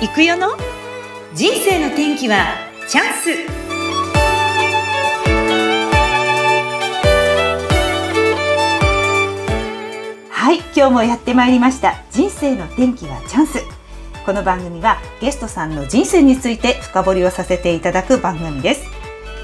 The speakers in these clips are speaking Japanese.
行くよの？人生の天気はチャンス。はい今日もやってまいりました。人生の天気はチャンス。この番組はゲストさんの人生について深掘りをさせていただく番組です。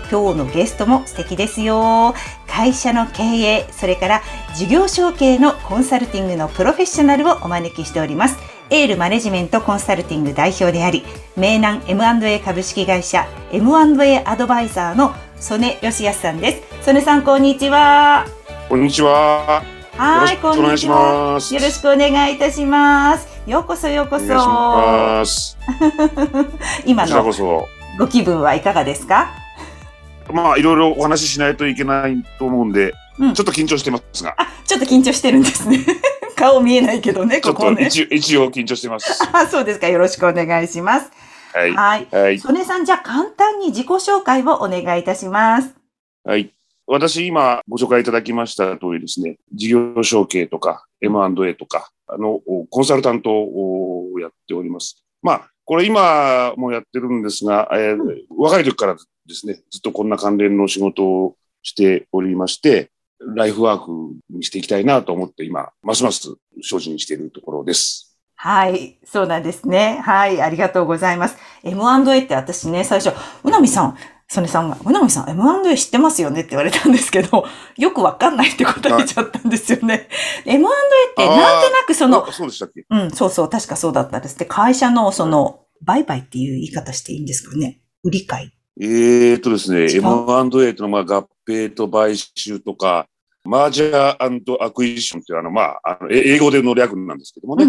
今日のゲストも素敵ですよ。会社の経営それから事業承継のコンサルティングのプロフェッショナルをお招きしております。エールマネジメントコンサルティング代表であり、名南 M&A 株式会社 M&A アドバイザーの曽根義康さんです。曽根さん、こんにちは。こんにちは。はい、こんにちは。よろしくお願いいたします。ようこそようこそ。今のご気分はいかがですか？まあ、いろいろお話ししないといけないと思うんで、うん、ちょっと緊張してますが。あ、ちょっと緊張してるんですね。顔見えないけどね、ここね。一一応緊張してます。あ、そうですか。よろしくお願いします。はい。はい。はい。曽根さん、じゃあ簡単に自己紹介をお願いいたします。はい。私、今ご紹介いただきました通りですね、事業承継とか M&A とか、あの、コンサルタントをやっております。まあ、これ今もやってるんですが、えー、若い時からですね、ずっとこんな関連の仕事をしておりまして、ライフワークにしていきたいなと思って今、ますます精進しているところです。はい。そうなんですね。はい。ありがとうございます。M&A って私ね、最初、うなみさん、曽根さんが、うなみさん、M&A 知ってますよね？って言われたんですけど、よくわかんないって答えちゃったんですよね。M&A ってなんとなくその、そうでしたっけ？うん、そうそう、確かそうだったんです。で、会社のその、売買っていう言い方していいんですかね？売り買い。えーとですね、M&A とのは、まあ、合併と買収とか、マージャーアクイジションっていうあの、まあ、あの英語での略なんですけどもね。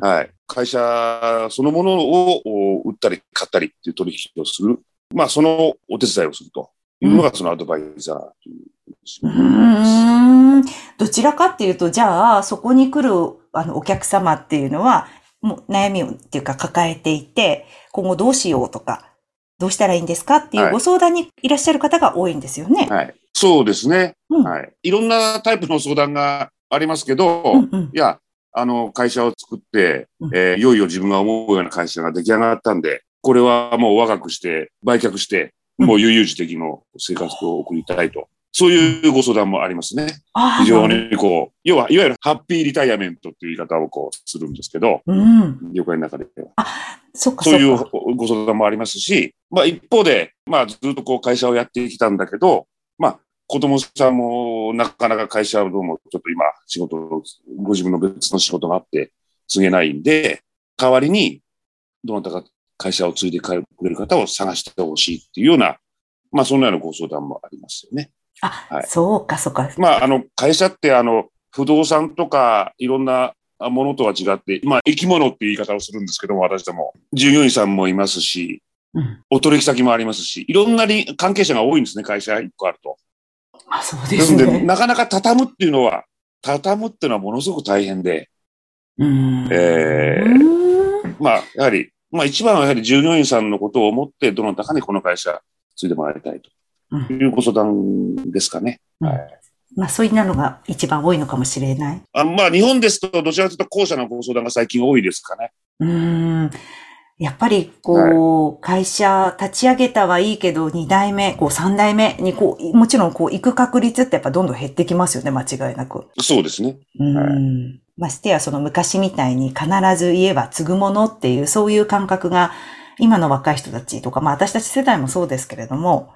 はい。会社そのものを売ったり買ったりっていう取引をする。まあ、そのお手伝いをするというのがそのアドバイザーという。うんどちらかっていうと、じゃあ、そこに来るあのお客様っていうのは、もう悩みをっていうか抱えていて、今後どうしようとか、どうしたらいいんですかっていうご相談にいらっしゃる方が多いんですよね。はい。そうですね。うん、はい。いろんなタイプの相談がありますけど、うんうん、いや、あの、会社を作って、うん、えー、いよいよ自分が思うような会社が出来上がったんで、これはもう若くして、売却して、もう悠々自適の生活を送りたいと。そういうご相談もありますね。非常にこう、要は、いわゆるハッピーリタイアメントっていう言い方をこうするんですけど、うん、業界の中では。あ、そっかそういうご相談もありますし、まあ一方で、まあずっとこう会社をやってきたんだけど、まあ子供さんもなかなか会社をどうもちょっと今仕事、ご自分の別の仕事があって継げないんで、代わりにどなたか会社を継いでくれる方を探してほしいっていうような、まあそんなようなご相談もありますよね。あ、はい、そうか、そうか。まあ、あの、会社って、あの、不動産とか、いろんなものとは違って、まあ、生き物っていう言い方をするんですけども、私ども。従業員さんもいますし、うん、お取引先もありますし、いろんな関係者が多いんですね、会社一個あると。あ、そうですね。なかなか畳むっていうのは、畳むっていうのはものすごく大変で、うんえー、まあ、やはり、まあ一番はやはり従業員さんのことを思って、どなたかにこの会社、継いでもらいたいと。いうご相談ですかね。うん、はい。まあ、そういうのが一番多いのかもしれない。あまあ、日本ですと、どちらかというと後者のご相談が最近多いですかね。うん。やっぱり、こう、はい、会社立ち上げたはいいけど、二代目、こう、三代目に、こう、もちろん、こう、行く確率ってやっぱどんどん減ってきますよね、間違いなく。そうですね。うん。はい、ましてや、その昔みたいに必ず言えば継ぐものっていう、そういう感覚が、今の若い人たちとか、まあ私たち世代もそうですけれども、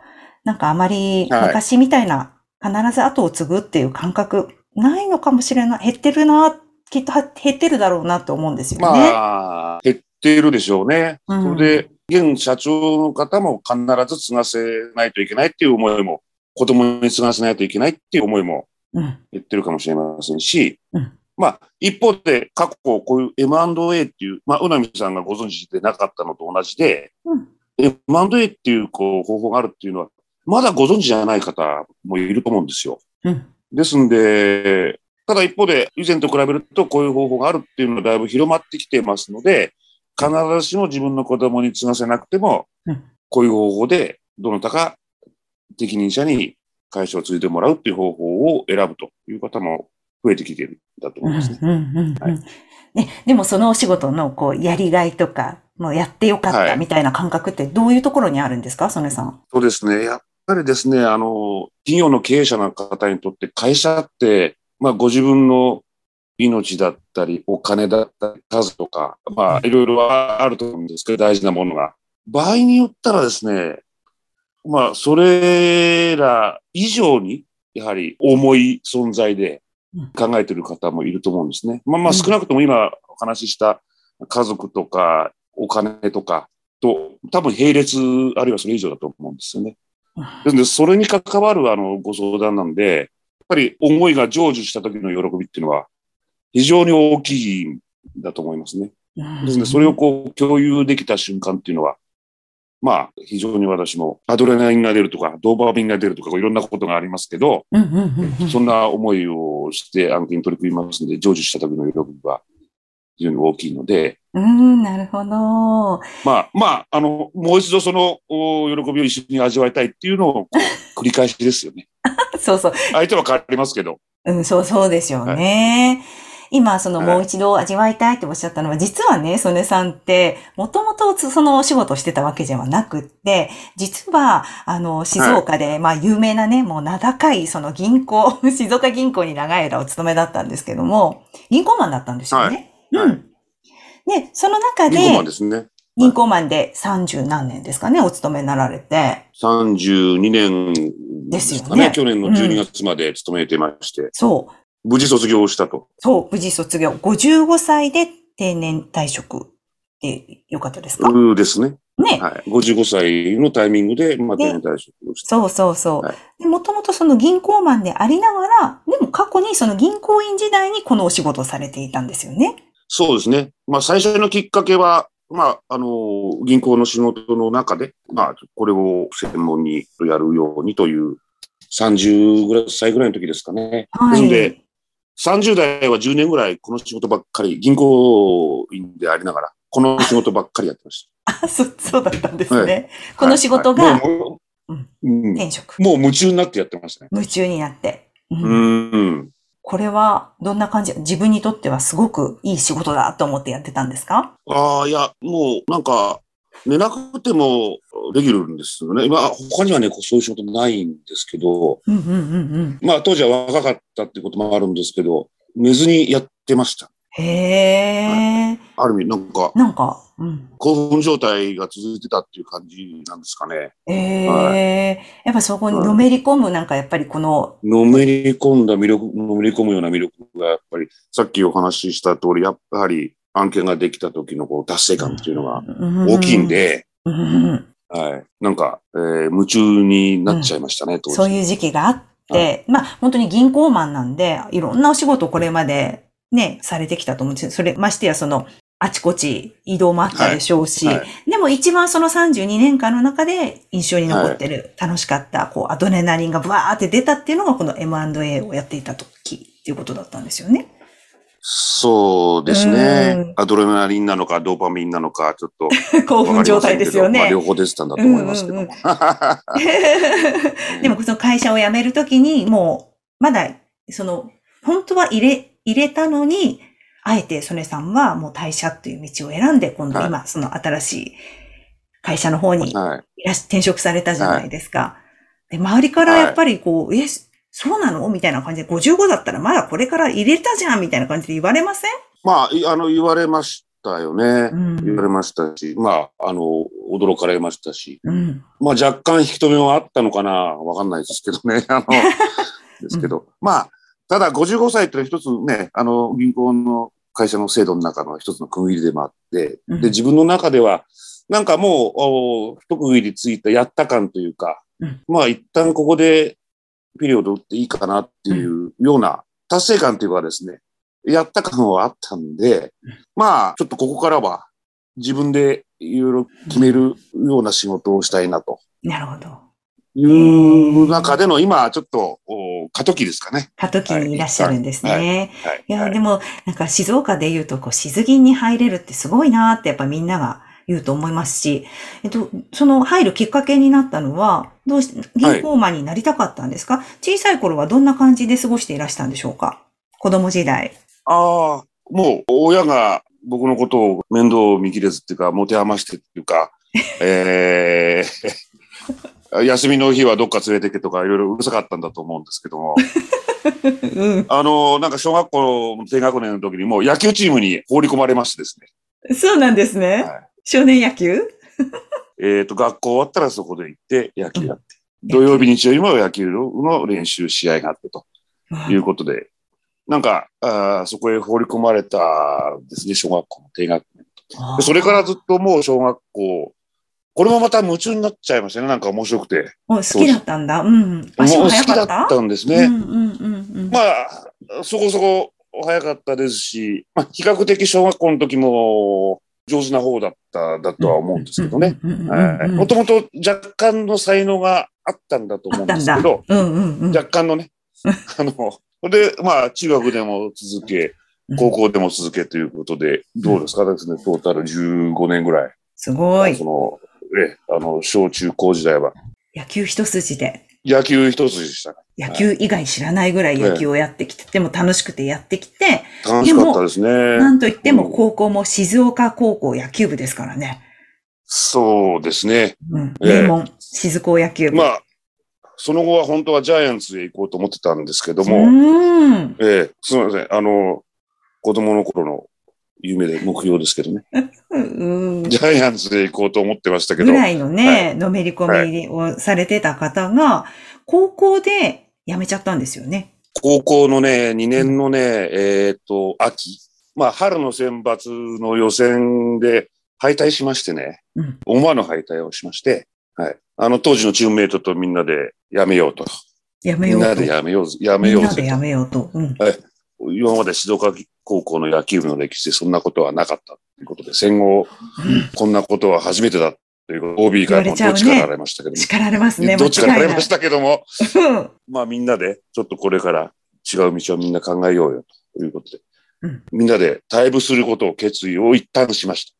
なんかあまり昔みたいな、必ず後を継ぐっていう感覚ないのかもしれない。減ってるな、きっと減ってるだろうなと思うんですよね。まあ、減っているでしょうね。うん、それで、現社長の方も必ず継がせないといけないっていう思いも、子供に継がせないといけないっていう思いも減ってるかもしれませんし、うん、まあ、一方で過去こういう M&A っていう、まあ、うなみさんがご存知でなかったのと同じで、うん、M&A っていうこう方法があるっていうのは、まだご存知じゃない方もいると思うんですよ。うん、ですんで、ただ一方で、以前と比べるとこういう方法があるっていうのはだいぶ広まってきてますので、必ずしも自分の子供に継がせなくても、こういう方法で、どなたか適任者に会社を継いでもらうっていう方法を選ぶという方も増えてきてるんだと思いますね。ね、でもそのお仕事のこうやりがいとか、もうやってよかったみたいな感覚ってどういうところにあるんですか、曽根さん。そうですね。やっぱりですね、あの、企業の経営者の方にとって会社って、まあご自分の命だったり、お金だったり、数とか、まあいろいろあると思うんですけど、大事なものが。場合によったらですね、まあそれら以上に、やはり重い存在で考えている方もいると思うんですね。まあまあ少なくとも今お話しした家族とかお金とかと多分並列あるいはそれ以上だと思うんですよね。ですので、それに関わるあのご相談なんで、やっぱり思いが成就した時の喜びっていうのは非常に大きいんだと思いますね。ですので、それをこう共有できた瞬間っていうのは、まあ、非常に私もアドレナリンが出るとか、ドーパミンが出るとか、いろんなことがありますけど、そんな思いをして案件に取り組みますので、成就した時の喜びは非常に大きいので。うん、なるほど。まあ、まあ、あの、もう一度その喜びを一緒に味わいたいっていうのを繰り返しですよね。そうそう。相手は変わりますけど。うん、そうそうですよね。はい今、そのもう一度味わいたいっておっしゃったのは、実はね、曽根さんって、もともとそのお仕事をしてたわけではなくって、実は、あの、静岡で、まあ、有名なね、もう名高い、その銀行、静岡銀行に長い間お勤めだったんですけども、銀行マンだったんですよね。はい、うん。で、その中で、銀行マンですね。銀行マンで30何年ですかね、お勤めになられて。32年ですよね。去年の12月まで勤めてまして。うん、そう。無事卒業したと。そう、無事卒業。55歳で定年退職でよかったですか？うですね。ね。はい。55歳のタイミングで、まあ、定年退職をした。そうそうそう。はい、もともとその銀行マンでありながら、でも過去にその銀行員時代にこのお仕事をされていたんですよね。そうですね。まあ、最初のきっかけは、まあ、あの、銀行の仕事の中で、まあ、これを専門にやるようにという、30歳ぐらいの時ですかね。はい、ですので、30代は10年ぐらいこの仕事ばっかり、銀行員でありながら、この仕事ばっかりやってました。あ、そ、そうだったんですね。はい、この仕事が、はいもう、うん、転職。もう夢中になってやってましたね。夢中になって。うん。うんこれはどんな感じ？自分にとってはすごくいい仕事だと思ってやってたんですか？ああ、いや、もうなんか、寝なくてもできるんですよね。まあ、他にはね、そういう仕事ないんですけど、うんうんうんうん、まあ、当時は若かったっていうこともあるんですけど、寝ずにやってました。へえ、ある意味、なんか、なんか、うん、興奮状態が続いてたっていう感じなんですかね。ええ、はい、やっぱそこにのめり込む、なんかやっぱりこの。のめり込んだ魅力、のめり込むような魅力が、やっぱり、さっきお話しした通り、やっぱり案件ができた時のこう達成感っていうのが大きいんで、はい。なんか、えー、夢中になっちゃいましたね、うん、そういう時期があって、まあ、本当に銀行マンなんで、いろんなお仕事をこれまでね、されてきたと思うんですよ。それ、ましてやその、あちこち移動もあったでしょうし、はい。はい、でも一番その32年間の中で印象に残ってる、楽しかった、こう、アドレナリンがブワーって出たっていうのがこの M&A をやっていた時っていうことだったんですよね。そうですね。アドレナリンなのか、ドーパミンなのか、ちょっと。興奮状態ですよね。まあ、両方出てたんだと思いますけども。でも、その会社を辞めるときに、もう、まだ、その、本当は入れ、入れたのに、あえて、曽根さんはもう退社という道を選んで、今度今、その新しい会社の方に、転職されたじゃないですか。で、周りからやっぱりこう、え、そうなの？みたいな感じで、55だったらまだこれから入れたじゃんみたいな感じで言われません？まあ、あの、言われましたよね。うん、言われましたし、まあ、あの、驚かれましたし、うん、まあ、若干引き止めはあったのかな？わかんないですけどね。あの、ですけど、うん、まあ、ただ55歳って一つね、あの、銀行の会社の制度の中の一つの区切りでもあって、で、自分の中では、なんかもう、一区切りついたやった感というか、まあ一旦ここでピリオド打っていいかなっていうような達成感というかですね、やった感はあったんで、まあ、ちょっとここからは自分でいろいろ決めるような仕事をしたいなと。なるほど。いう中での今、ちょっと、過渡期ですかね。過渡期にいらっしゃるんですね。はいはいいや、でも、なんか静岡で言うと、こう、静銀に入れるってすごいなってやっぱみんなが言うと思いますし、えっと、その入るきっかけになったのは、どうして、銀行マンになりたかったんですか、はい、小さい頃はどんな感じで過ごしていらしたんでしょうか？子供時代。ああ、もう親が僕のことを面倒を見切れずっていうか、持て余してっていうか、えー、休みの日はどっか連れてけとかいろいろうるさかったんだと思うんですけども、うん、あの、なんか小学校の低学年の時にも野球チームに放り込まれましてですね。そうなんですね。はい、少年野球？えっと、学校終わったらそこで行って野球やって、うん、土曜日、日曜日も野球の練習試合があってということで、なんか、あそこへ放り込まれたですね、小学校の低学年と。それからずっともう小学校、これもまた夢中になっちゃいましたね、なんか面白くて。好きだったんだ。うん。もう好きだったんですね。まあ、そこそこ早かったですし、まあ、比較的小学校の時も上手な方だった、だとは思うんですけどね。もともと若干の才能があったんだと思うんですけど、若干のね、あの、で、まあ、中学でも続け、高校でも続けということで、どうですか？ですね、トータル15年ぐらい。すごい。その、え、あの、小中高時代は。野球一筋で。野球一筋でした。野球以外知らないぐらい野球をやってきて、でも楽しくてやってきて。楽しかったですね。なんといっても高校も静岡高校野球部ですからね。そうですね。うん。名門、静高野球部。まあ、その後は本当はジャイアンツへ行こうと思ってたんですけども、うん、ええすみません。あの、子供の頃の夢で目標ですけどね。うん、ジャイアンツへ行こうと思ってましたけど。ぐらいのね、はい、のめり込みをされてた方が、高校で辞めちゃったんですよね。高校のね、2年のね、えっ、ー、と、秋。まあ、春の選抜の予選で敗退しましてね、うん、思わぬ敗退をしまして、はい。あの、当時のチームメイトとみんなで辞めようと。辞めようと。みんなで辞めよう、辞めようみんなで辞めようと。うん、はい。今まで静岡高校の野球部の歴史でそんなことはなかったということで、戦後、こんなことは初めてだという OB からもどっちかられましたけども。叱られますね。どっちかられましたけども、まあみんなで、ちょっとこれから違う道をみんな考えようよということで、うん、みんなで退部することを決意を一旦しまし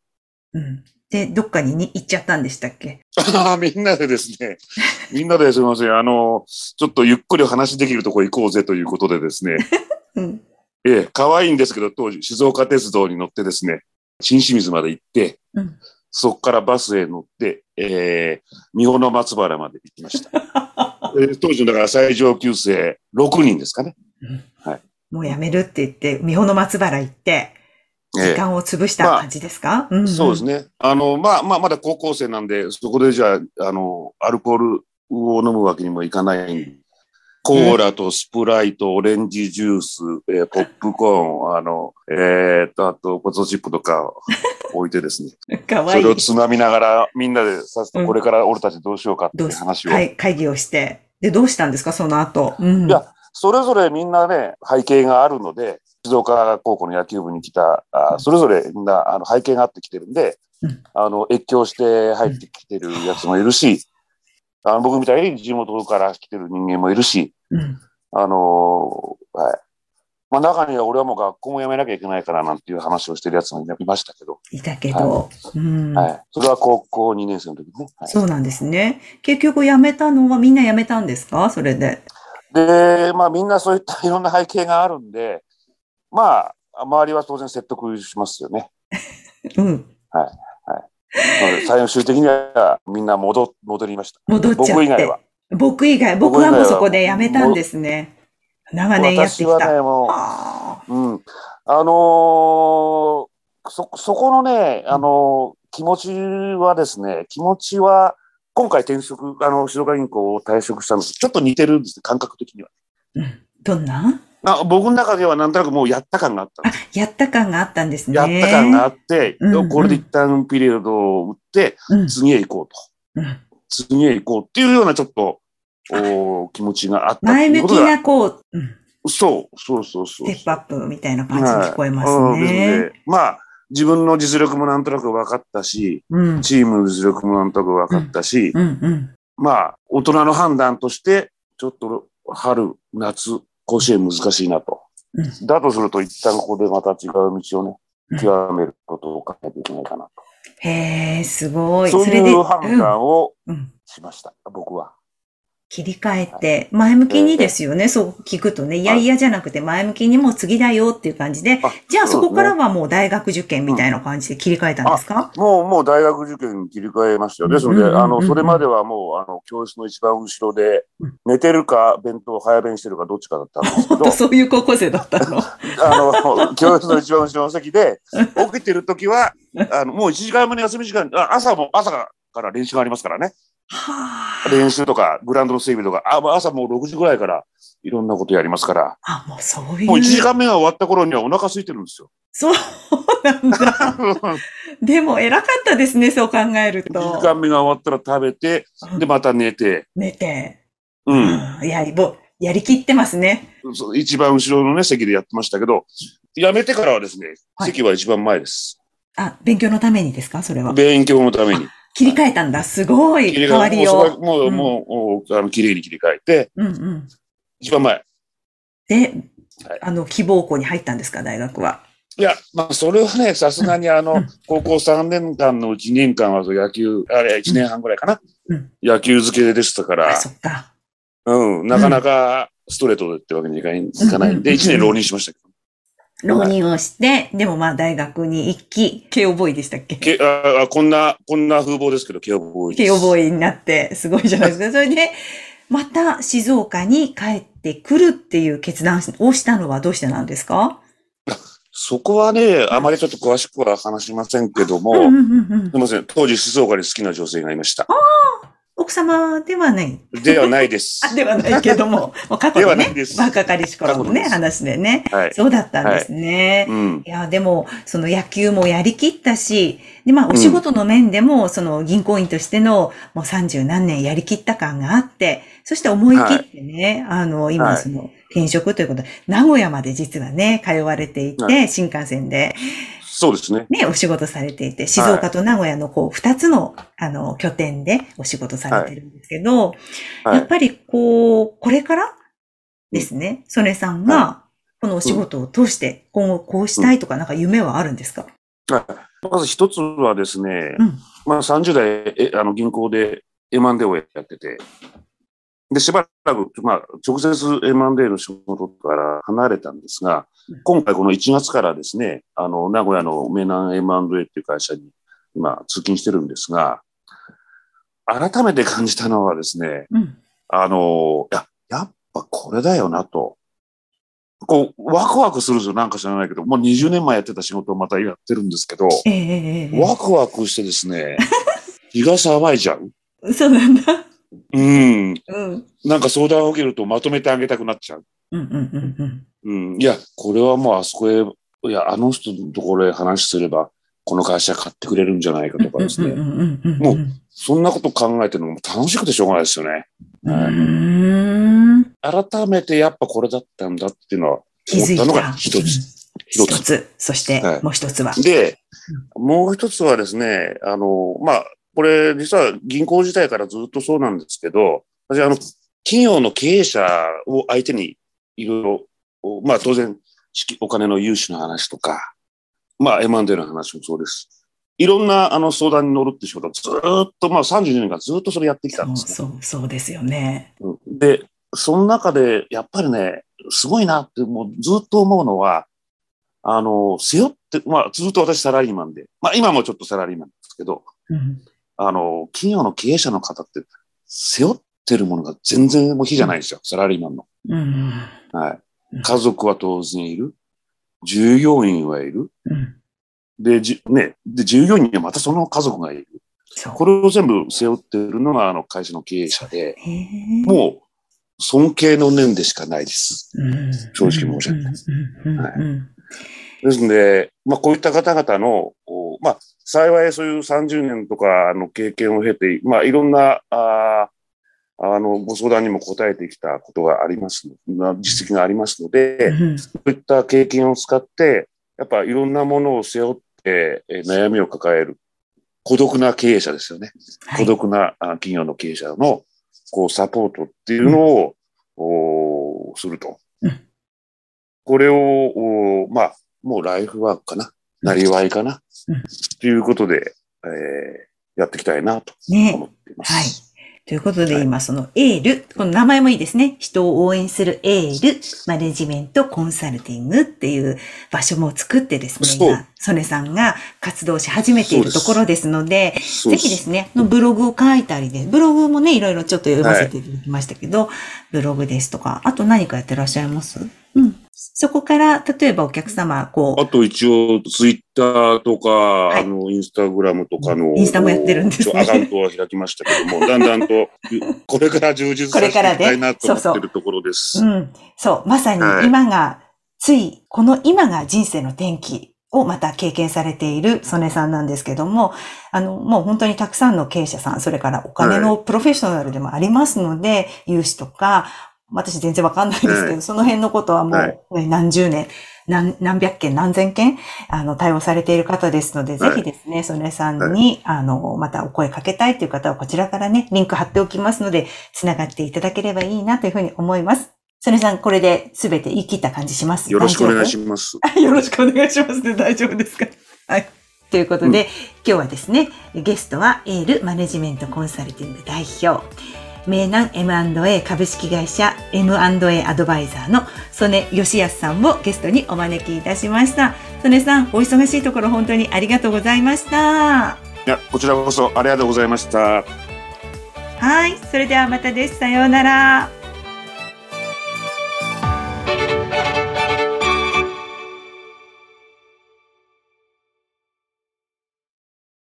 た。うん。で、どっかに行っちゃったんでしたっけ？ああ、みんなでですね、みんなですみません、あの、ちょっとゆっくり話できるとこ行こうぜということでですね、うん、ええ、可愛いんですけど、当時、静岡鉄道に乗ってですね、新清水まで行って、うん、そこからバスへ乗って、えー、三保の松原まで行きました。えー、当時のだから最上級生6人ですかね。うん、はい。もうやめるって言って、三保の松原行って、時間を潰した感じですか、まあうんうん、そうですね。あの、まあ、まあ、まだ高校生なんで、そこでじゃあ、あの、アルコールを飲むわけにもいかないんで、コーラとスプライト、オレンジジュース、えー、ポップコーン、あの、えー、と、あと、ポテトチップとか置いてですね。かわいい。それをつまみながら、みんなでさこれから俺たちどうしようかって話を。うん、会議をして。で、どうしたんですか、その後。うん、いや、それぞれみんなね、背景があるので、静岡高校の野球部に来た、あそれぞれみんなあの背景があってきてるんで、うん、あの、越境して入ってきてるやつもいるし、あの僕みたいに地元から来てる人間もいるし、うん、あのはい。まあ中には俺はもう学校も辞めなきゃいけないからなんていう話をしてるやつもいましたけど。いたけど、はい、うん、はい。それは高校2年生の時ね、はい。そうなんですね。結局辞めたのはみんな辞めたんですか？それで。で、まあみんなそういったいろんな背景があるんで、まあ、周りは当然説得しますよね。うん。はい。はい。最終的にはみんな戻、戻りました。戻っちゃって。僕以外は。僕以外、僕はもうそこで辞めたんですね。長年やってきた。私はね、もう、うん。あのー、そ、そこのね、あのー、気持ちはですね、気持ちは、今回転職、あの、白川銀行を退職したのとちょっと似てるんです、感覚的には。うん。どんな？あ僕の中ではなんとなくもうやった感があったあ、やった感があったんですね。やった感があって、うんうん、これで一旦ピリオドを打って、次へ行こうと、うん。次へ行こうっていうようなちょっと、お気持ちがあった前向きなこう、うん、そう、そうそうそう。ステップアップみたいな感じに聞こえますね。はい、ね。まあ、自分の実力もなんとなく分かったし、うん、チームの実力もなんとなく分かったし、うん。うんうん、まあ、大人の判断として、ちょっと春、夏、甲子園難しいなと。うん、だとすると、一旦ここでまた違う道をね、極めることを考えていけないかなと。へえ、すごい。そういう判断をしました、うん、僕は。切り替えて、前向きにですよね、そう聞くとね、いやいやじゃなくて前向きにもう次だよっていう感じで、じゃあそこからはもう大学受験みたいな感じで切り替えたんですか、うん、もう、もう大学受験に切り替えましたよ。ですので、あの、それまではもう、あの、教室の一番後ろで、寝てるか、弁当早弁してるか、どっちかだったんですけど。そういう高校生だったの。あの、教室の一番後ろの席で、起きてるときは、あの、もう1時間目の休み時間、朝も、朝から練習がありますからね。練習とか、グラウンドの整備とか、あ朝もう6時ぐらいからいろんなことやりますから。あ、もうそういう。もう1時間目が終わった頃にはお腹空いてるんですよ。そうなんだ。でも偉かったですね、そう考えると。1時間目が終わったら食べて、で、また寝て。寝て。うん。やり、ぼ、やりきってますね。一番後ろのね、席でやってましたけど、やめてからはですね、はい、席は一番前です。あ、勉強のためにですかそれは。勉強のために。切り替えたんだ。すごい。変わりを。もう、もう、あの、綺麗に切り替えて、うんうん。一番前。で、あの、希望校に入ったんですか、大学は？いや、まあ、それはね、さすがにあの、高校3年間のうち2年間は野球、あれ、1年半ぐらいかな。野球漬けでしたから。そっか。うん、なかなかストレートでってわけにいかないんで、1年浪人しましたけど。浪人をして、でもまあ大学に行き、慶応ボーイでしたっけけあこんな、こんな風貌ですけど、慶応ボーイ慶応ボーイになって、すごいじゃないですか。それで、また静岡に帰ってくるっていう決断をしたのはどうしてなんですか？そこはね、あまりちょっと詳しくは話しませんけども、すみません、当時静岡に好きな女性がいました。奥様ではない。ではないです。ではないけども、もう過去のね、若かりし頃のね、話でね、はい。そうだったんですね。はいうん、いや、でも、その野球もやりきったし、で、まあ、お仕事の面でも、その銀行員としての、もう三十何年やりきった感があって、そして思い切ってね、はい、あの、今その、転職ということで、名古屋まで実はね、通われていて、新幹線で。そうですね。ね、お仕事されていて、静岡と名古屋のこう、二つの、あの、拠点でお仕事されてるんですけど、はい、やっぱりこう、これから？ですね、曽根さんが、このお仕事を通して、今後こうしたいとか、なんか夢はあるんですか、はい。まず一つはですね、うん、まあ30代、え、あの、銀行で M&A をやってて、で、しばらく、まあ、直接 M&A の仕事から離れたんですが、今回この1月からですね、あの、名古屋の名南 M&A っていう会社に今通勤してるんですが、改めて感じたのはですね、うん、あの、や、やっぱこれだよなと。こう、ワクワクするんですよ。なんか知らないけど、もう20年前やってた仕事をまたやってるんですけど、えー、ワクワクしてですね、気が騒いじゃう。そうなんだ。うん。うん。なんか相談を受けるとまとめてあげたくなっちゃう。うんうんうんうん。うん。いや、これはもうあそこへ、いや、あの人のところへ話すれば、この会社買ってくれるんじゃないかとかですね。もう、そんなこと考えてるのも楽しくてしょうがないですよね。改めてやっぱこれだったんだっていうのは思ったのが一つ。一つ。そしてもう一つは。で、もう一つはですね、あの、まあ、これ実は銀行自体からずっとそうなんですけど、私あの、企業の経営者を相手にいろいろ、まあ当然、お金の融資の話とか、まあ M&A の話もそうです。いろんなあの相談に乗るって仕事ずっと、まあ32年間ずっとそれやってきたんですね。そう、そうですよね。で、その中でやっぱりね、すごいなってもうずっと思うのは、あの、背負って、まあずっと私サラリーマンで、まあ今もちょっとサラリーマンですけど、うん、あの、企業の経営者の方って背負ってるものが全然もう非じゃないですよ、サラリーマンの。うん、はい。家族は当然いる。従業員はいる。うん、で、じ、ね、で、従業員にはまたその家族がいる。これを全部背負ってるのがあの会社の経営者で、もう尊敬の念でしかないです。正直申し訳ない。ですので、まあこういった方々の、まあ幸いそういう30年とかの経験を経て、まあいろんな、ああの、ご相談にも答えてきたことがあります、実績がありますので、そういった経験を使って、やっぱいろんなものを背負って、え悩みを抱える孤独な経営者ですよね。はい、孤独な企業の経営者のこうサポートっていうのを、うん、すると。うん、これを、まあ、もうライフワークかな。なりわいかな。ということで、えー、やっていきたいなと思っています。ね、はい。ということで、今そのエール、この名前もいいですね。人を応援するエール、マネジメントコンサルティングっていう場所も作ってですね、今、ソネさんが活動し始めているところですので、でぜひですね、のブログを書いたりで、ブログもね、いろいろちょっと読ませていただきましたけど、はい、ブログですとか、あと何かやってらっしゃいます？うん。そこから、例えばお客様、こう。あと一応、ツイッターとか、はい、あの、インスタグラムとかの。インスタもやってるんですね。アカウントは開きましたけども、だんだんと、これから充実させていきたいなと思ってるところです。そうそううん。そう、まさに今が、はい、つい、この今が人生の転機をまた経験されている曽根さんなんですけども、あの、もう本当にたくさんの経営者さん、それからお金のプロフェッショナルでもありますので、はい、融資とか、私全然わかんないですけど、その辺のことはもう何十年、何何百件、何千件、あの、対応されている方ですので、ぜひですね、曽根さんに、あの、またお声かけたいという方は、こちらからね、リンク貼っておきますので、つながっていただければいいなというふうに思います。曽根さん、これで全て言い切った感じします？よろしくお願いします。よろしくお願いしますね。大丈夫ですか？はい。ということで、うん、今日はですね、ゲストはエールマネジメントコンサルティング代表、名南 M&A 株式会社 M&A アドバイザーの曽根義康さんをゲストにお招きいたしました。曽根さん、お忙しいところ本当にありがとうございました。いや、こちらこそありがとうございました。はい、それではまたです。さようなら。